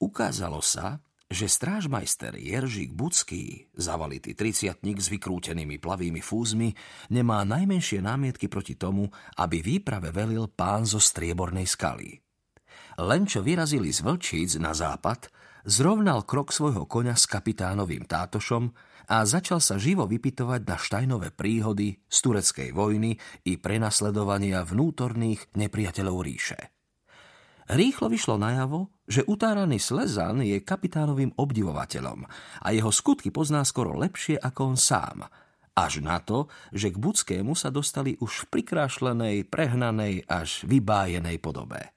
Ukázalo sa, že strážmajster Jeržík Bucký, zavalitý triciatník s vykrútenými plavými fúzmi, nemá najmenšie námietky proti tomu, aby výprave velil pán zo striebornej skaly. Len čo vyrazili z Vlčíc na západ, zrovnal krok svojho koňa s kapitánovým tátošom a začal sa živo vypitovať na štajnové príhody z tureckej vojny i prenasledovania vnútorných nepriateľov ríše. Rýchlo vyšlo najavo, že utáraný Slezan je kapitánovým obdivovateľom a jeho skutky pozná skoro lepšie ako on sám. Až na to, že k Buckému sa dostali už v prikrášlenej, prehnanej až vybájenej podobe.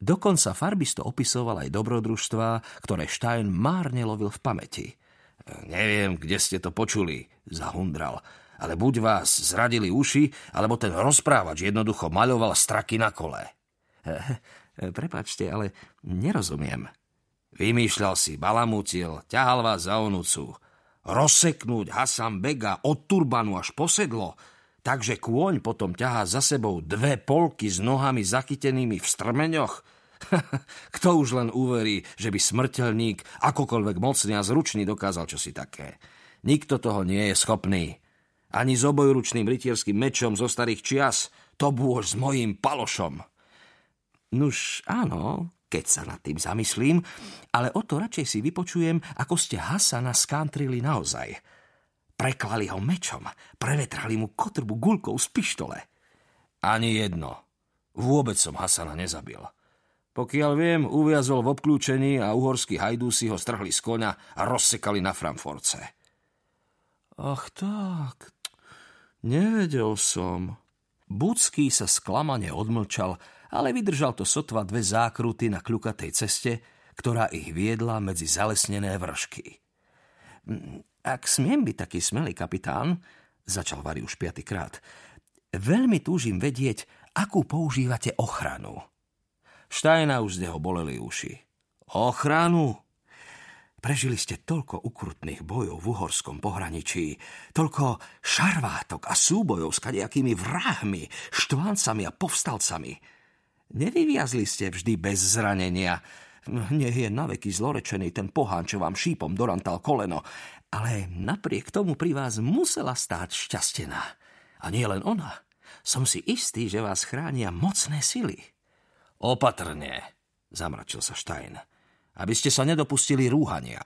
Dokonca farbisto opisoval aj dobrodružstva, ktoré Stein márne lovil v pamäti. Neviem, kde ste to počuli, zahundral, ale buď vás zradili uši, alebo ten rozprávač jednoducho maľoval straky na kole. Prepačte, ale nerozumiem. Vymýšľal si, balamutil, ťahal vás za onúcu. Rozseknúť Hasan Bega od turbanu až posedlo, takže kôň potom ťahá za sebou dve polky s nohami zachytenými v strmeňoch. Kto už len uverí, že by smrteľník, akokoľvek mocný a zručný dokázal čosi také. Nikto toho nie je schopný. Ani s obojručným rytierským mečom zo starých čias, to bôž s mojím palošom. Nuž áno, keď sa nad tým zamyslím, ale o to radšej si vypočujem, ako ste Hasana skantrili naozaj – Preklali ho mečom, prevetrali mu kotrbu gulkou z pištole. Ani jedno. Vôbec som Hasana nezabil. Pokiaľ viem, uviazol v obklúčení a uhorskí hajdúsi ho strhli z koňa a rozsekali na Framforce. Ach tak, nevedel som. Budský sa sklamane odmlčal, ale vydržal to sotva dve zákruty na kľukatej ceste, ktorá ich viedla medzi zalesnené vršky. Ak smiem byť taký smelý kapitán, začal Vary už piatýkrát, veľmi túžim vedieť, akú používate ochranu. Štajna už z neho boleli uši. Ochranu? Prežili ste toľko ukrutných bojov v uhorskom pohraničí, toľko šarvátok a súbojov s kadejakými vrahmi, štváncami a povstalcami. Nevyviazli ste vždy bez zranenia. Nech je naveky zlorečený ten pohán, čo vám šípom dorantal koleno. Ale napriek tomu pri vás musela stáť šťastená. A nie len ona. Som si istý, že vás chránia mocné sily. Opatrne, zamračil sa Stein, aby ste sa nedopustili rúhania.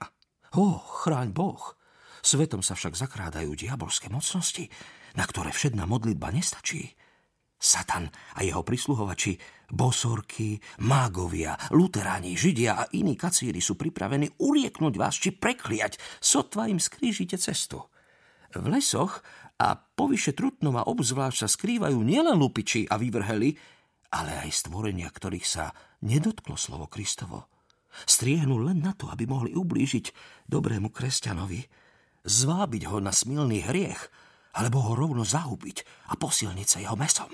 Oh, chráň Boh. Svetom sa však zakrádajú diabolské mocnosti, na ktoré všedná modlitba nestačí. Satan a jeho prisluhovači, bosorky, mágovia, luteráni, židia a iní kacíri sú pripravení urieknúť vás či prekliať, sotva im skrížite cestu. V lesoch a povyše Trutnova obzvlášť sa skrývajú nielen lupiči a vyvrheli, ale aj stvorenia, ktorých sa nedotklo slovo Kristovo. Striehnú len na to, aby mohli ublížiť dobrému kresťanovi, zvábiť ho na smilný hriech, alebo ho rovno zahubiť a posilniť sa jeho mesom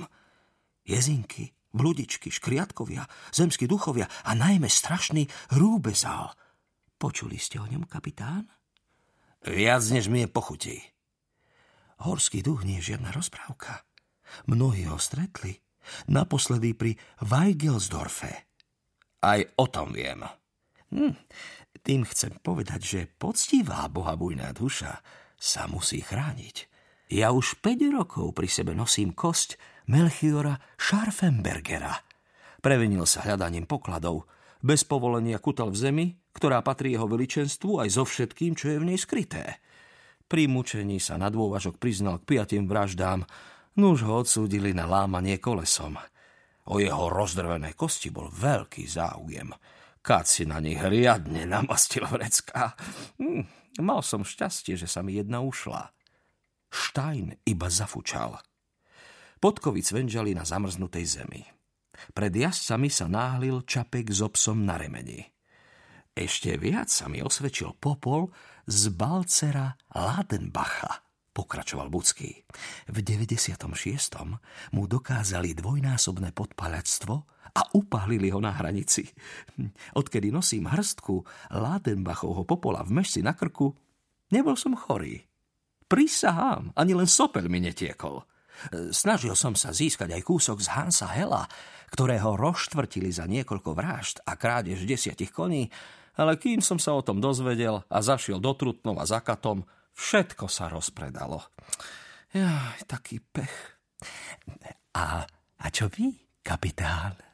jezinky, bludičky, škriatkovia, zemskí duchovia a najmä strašný rúbezál. Počuli ste o ňom, kapitán? Viac, než mi je pochutí. Horský duch nie je žiadna rozprávka. Mnohí ho stretli. Naposledy pri Weigelsdorfe. Aj o tom viem. Hm, tým chcem povedať, že poctivá bohabujná duša sa musí chrániť. Ja už 5 rokov pri sebe nosím kosť Melchiora Scharfenbergera. Previnil sa hľadaním pokladov. Bez povolenia kutal v zemi, ktorá patrí jeho veličenstvu aj so všetkým, čo je v nej skryté. Pri mučení sa na dôvažok priznal k piatým vraždám, nuž ho odsúdili na lámanie kolesom. O jeho rozdrvené kosti bol veľký záujem. Káť si na nich riadne namastil vrecká. Hm, mal som šťastie, že sa mi jedna ušla. Štajn iba zafučal. Podkovy cvenžali na zamrznutej zemi. Pred jazdcami sa náhlil čapek s obsom na remeni. Ešte viac sa mi osvedčil popol z Balcera Ladenbacha, pokračoval Bucký. V 96. mu dokázali dvojnásobné podpaľactvo a upálili ho na hranici. Odkedy nosím hrstku Ladenbachovho popola v mešci na krku, nebol som chorý. Prisahám, ani len sopel mi netiekol. Snažil som sa získať aj kúsok z Hansa Hela, ktorého rozštvrtili za niekoľko vražd a krádež desiatich koní, ale kým som sa o tom dozvedel a zašiel do Trutnova za katom, všetko sa rozpredalo. Jaj, taký pech. A, a čo vy, kapitán?